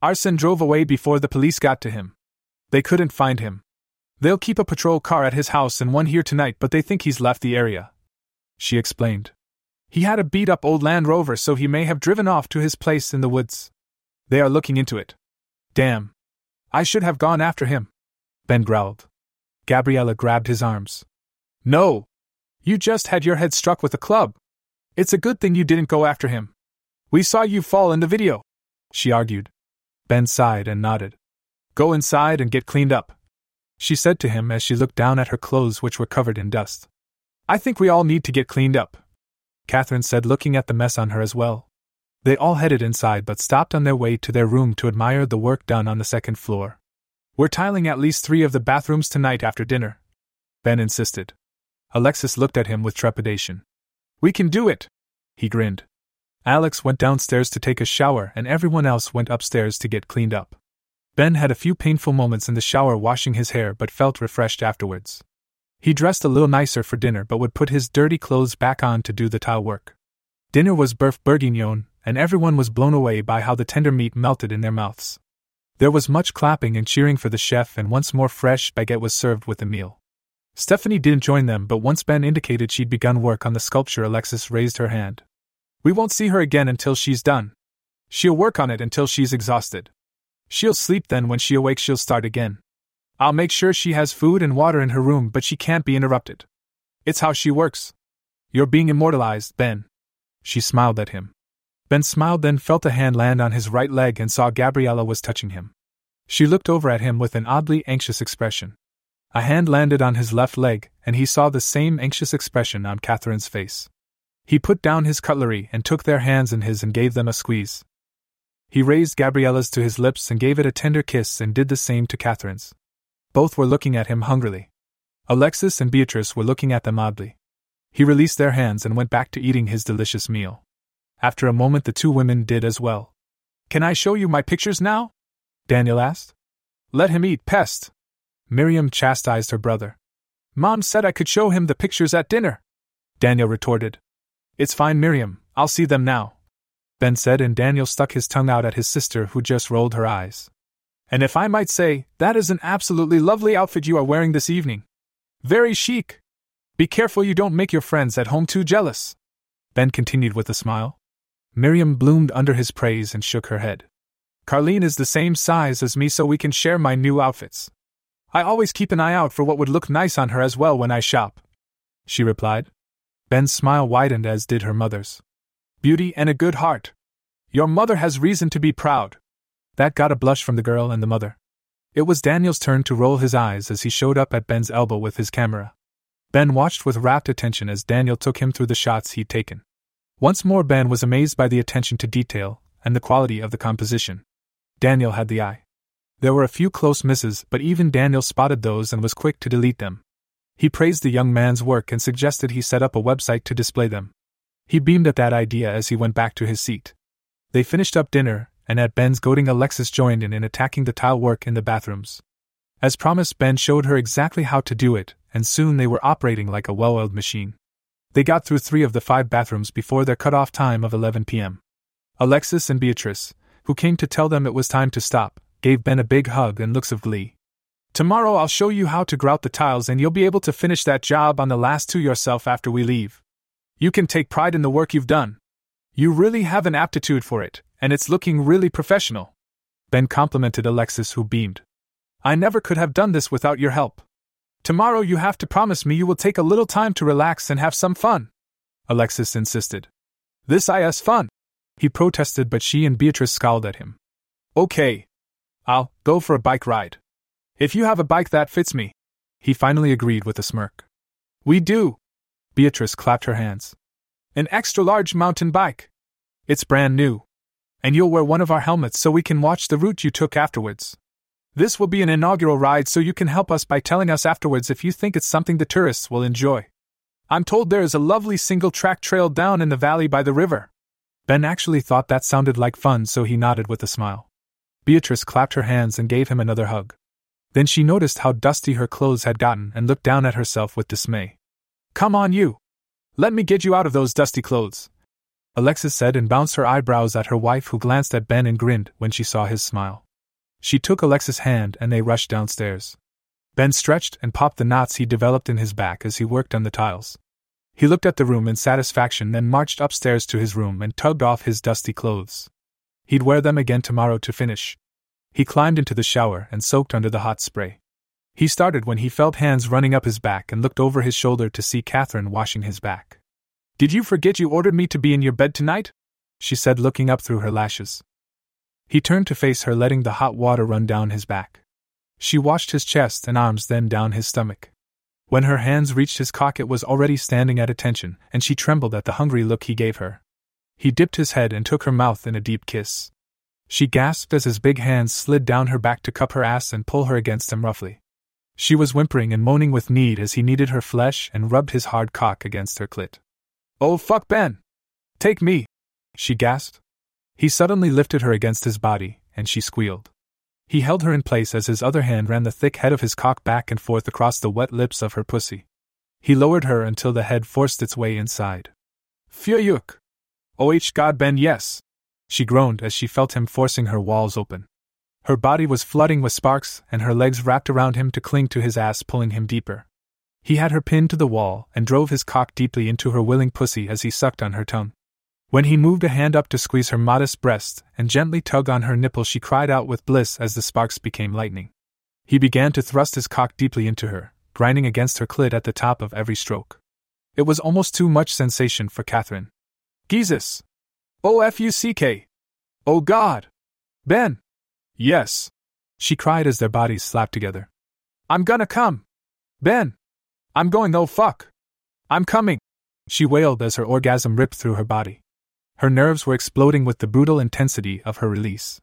Arsène drove away before the police got to him. They couldn't find him. They'll keep a patrol car at his house and one here tonight, but they think he's left the area. She explained. He had a beat up old Land Rover, so he may have driven off to his place in the woods. They are looking into it. Damn, I should have gone after him. Ben growled. Gabriella grabbed his arms. No! You just had your head struck with a club. It's a good thing you didn't go after him. We saw you fall in the video, she argued. Ben sighed and nodded. Go inside and get cleaned up, she said to him as she looked down at her clothes, which were covered in dust. I think we all need to get cleaned up, Catherine said, looking at the mess on her as well. They all headed inside but stopped on their way to their room to admire the work done on the second floor. We're tiling at least three of the bathrooms tonight after dinner. Ben insisted. Alexis looked at him with trepidation. We can do it! He grinned. Alex went downstairs to take a shower, and everyone else went upstairs to get cleaned up. Ben had a few painful moments in the shower washing his hair but felt refreshed afterwards. He dressed a little nicer for dinner but would put his dirty clothes back on to do the tile work. Dinner was beef bourguignon, and everyone was blown away by how the tender meat melted in their mouths. There was much clapping and cheering for the chef, and once more fresh baguette was served with the meal. Stephanie didn't join them, but once Ben indicated she'd begun work on the sculpture, Alexis raised her hand. We won't see her again until she's done. She'll work on it until she's exhausted. She'll sleep then, when she awakes, she'll start again. I'll make sure she has food and water in her room, but she can't be interrupted. It's how she works. You're being immortalized, Ben. She smiled at him. Ben smiled, then felt a hand land on his right leg and saw Gabriella was touching him. She looked over at him with an oddly anxious expression. A hand landed on his left leg, and he saw the same anxious expression on Catherine's face. He put down his cutlery and took their hands in his and gave them a squeeze. He raised Gabriella's to his lips and gave it a tender kiss and did the same to Catherine's. Both were looking at him hungrily. Alexis and Beatrice were looking at them oddly. He released their hands and went back to eating his delicious meal. After a moment, the two women did as well. Can I show you my pictures now? Daniel asked. Let him eat, pest. Miriam chastised her brother. Mom said I could show him the pictures at dinner. Daniel retorted. It's fine, Miriam, I'll see them now. Ben said, and Daniel stuck his tongue out at his sister, who just rolled her eyes. And if I might say, that is an absolutely lovely outfit you are wearing this evening. Very chic. Be careful you don't make your friends at home too jealous. Ben continued with a smile. Miriam bloomed under his praise and shook her head. Carlene is the same size as me, so we can share my new outfits. I always keep an eye out for what would look nice on her as well when I shop. She replied. Ben's smile widened, as did her mother's. Beauty and a good heart. Your mother has reason to be proud. That got a blush from the girl and the mother. It was Daniel's turn to roll his eyes as he showed up at Ben's elbow with his camera. Ben watched with rapt attention as Daniel took him through the shots he'd taken. Once more, Ben was amazed by the attention to detail and the quality of the composition. Daniel had the eye. There were a few close misses, but even Daniel spotted those and was quick to delete them. He praised the young man's work and suggested he set up a website to display them. He beamed at that idea as he went back to his seat. They finished up dinner, and at Ben's goading, Alexis joined in in attacking the tile work in the bathrooms. As promised, Ben showed her exactly how to do it, and soon they were operating like a well oiled machine. They got through three of the five bathrooms before their cut-off time of 11 p.m. Alexis and Beatrice, who came to tell them it was time to stop, gave Ben a big hug and looks of glee. Tomorrow I'll show you how to grout the tiles and you'll be able to finish that job on the last two yourself after we leave. You can take pride in the work you've done. You really have an aptitude for it, and it's looking really professional. Ben complimented Alexis, who beamed. I never could have done this without your help. Tomorrow you have to promise me you will take a little time to relax and have some fun. Alexis insisted. This is fun. He protested, but she and Beatrice scowled at him. Okay. I'll go for a bike ride. If you have a bike that fits me. He finally agreed with a smirk. We do. Beatrice clapped her hands. An extra large mountain bike. It's brand new. And you'll wear one of our helmets so we can watch the route you took afterwards. This will be an inaugural ride so you can help us by telling us afterwards if you think it's something the tourists will enjoy. I'm told there is a lovely single track trail down in the valley by the river. Ben actually thought that sounded like fun, so he nodded with a smile. Beatrice clapped her hands and gave him another hug. Then she noticed how dusty her clothes had gotten and looked down at herself with dismay. Come on, you! Let me get you out of those dusty clothes! Alexis said and bounced her eyebrows at her wife, who glanced at Ben and grinned when she saw his smile. She took Alexis' hand and they rushed downstairs. Ben stretched and popped the knots he developed in his back as he worked on the tiles. He looked at the room in satisfaction, then marched upstairs to his room and tugged off his dusty clothes. He'd wear them again tomorrow to finish. He climbed into the shower and soaked under the hot spray. He started when he felt hands running up his back and looked over his shoulder to see Catherine washing his back. Did you forget you ordered me to be in your bed tonight? she said, looking up through her lashes. He turned to face her, letting the hot water run down his back. She washed his chest and arms, then down his stomach. When her hands reached his cock, it was already standing at attention, and she trembled at the hungry look he gave her. He dipped his head and took her mouth in a deep kiss. She gasped as his big hands slid down her back to cup her ass and pull her against him roughly. She was whimpering and moaning with need as he kneaded her flesh and rubbed his hard cock against her clit. Oh, fuck, Ben! Take me! She gasped. He suddenly lifted her against his body, and she squealed. He held her in place as his other hand ran the thick head of his cock back and forth across the wet lips of her pussy. He lowered her until the head forced its way inside. Fuyuk! Oh, God, Ben, yes! She groaned as she felt him forcing her walls open. Her body was flooding with sparks, and her legs wrapped around him to cling to his ass, pulling him deeper. He had her pinned to the wall and drove his cock deeply into her willing pussy as he sucked on her tongue. When he moved a hand up to squeeze her modest breast and gently tug on her nipple, she cried out with bliss as the sparks became lightning. He began to thrust his cock deeply into her, grinding against her clit at the top of every stroke. It was almost too much sensation for Catherine. Jesus! O F U C K! Oh God! Ben! Yes! She cried as their bodies slapped together. I'm gonna come! Ben! I'm going, oh fuck! I'm coming! She wailed as her orgasm ripped through her body. Her nerves were exploding with the brutal intensity of her release.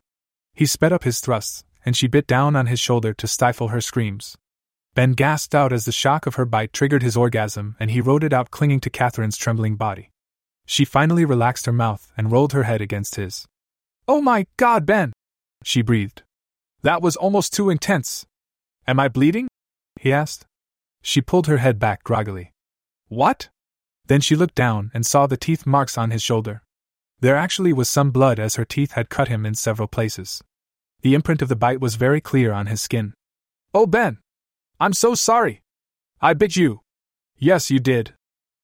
He sped up his thrusts, and she bit down on his shoulder to stifle her screams. Ben gasped out as the shock of her bite triggered his orgasm, and he rode it out clinging to Catherine's trembling body. She finally relaxed her mouth and rolled her head against his. Oh my god, Ben! She breathed. That was almost too intense. Am I bleeding? he asked. She pulled her head back groggily. What? Then she looked down and saw the teeth marks on his shoulder. There actually was some blood as her teeth had cut him in several places. The imprint of the bite was very clear on his skin. Oh, Ben! I'm so sorry! I bit you! Yes, you did,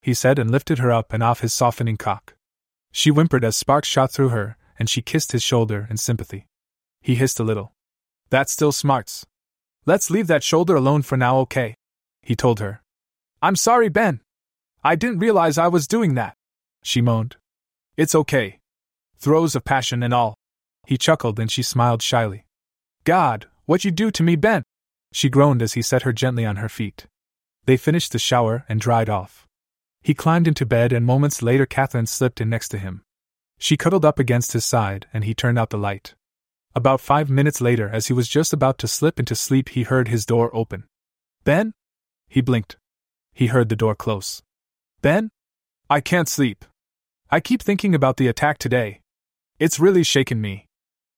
he said and lifted her up and off his softening cock. She whimpered as sparks shot through her, and she kissed his shoulder in sympathy. He hissed a little. That still smarts. Let's leave that shoulder alone for now, okay? He told her. I'm sorry, Ben. I didn't realize I was doing that, she moaned. It's okay. Throes of passion and all. He chuckled and she smiled shyly. God, what you do to me, Ben! She groaned as he set her gently on her feet. They finished the shower and dried off. He climbed into bed, and moments later, Catherine slipped in next to him. She cuddled up against his side, and he turned out the light. About five minutes later, as he was just about to slip into sleep, he heard his door open. Ben? He blinked. He heard the door close. Ben? I can't sleep. I keep thinking about the attack today. It's really shaken me.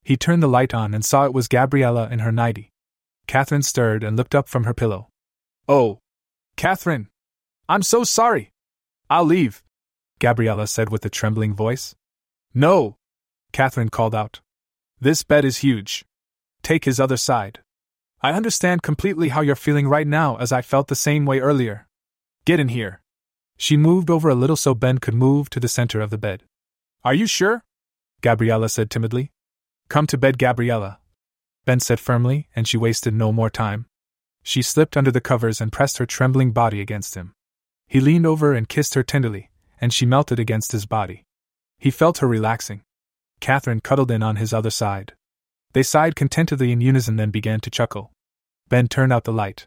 He turned the light on and saw it was Gabriella in her nightie. Catherine stirred and looked up from her pillow. Oh. Catherine. I'm so sorry. I'll leave, Gabriella said with a trembling voice. No, Catherine called out. This bed is huge. Take his other side. I understand completely how you're feeling right now, as I felt the same way earlier. Get in here. She moved over a little so Ben could move to the center of the bed. Are you sure? Gabriella said timidly. Come to bed, Gabriella. Ben said firmly, and she wasted no more time. She slipped under the covers and pressed her trembling body against him. He leaned over and kissed her tenderly, and she melted against his body. He felt her relaxing. Catherine cuddled in on his other side. They sighed contentedly in unison, then began to chuckle. Ben turned out the light.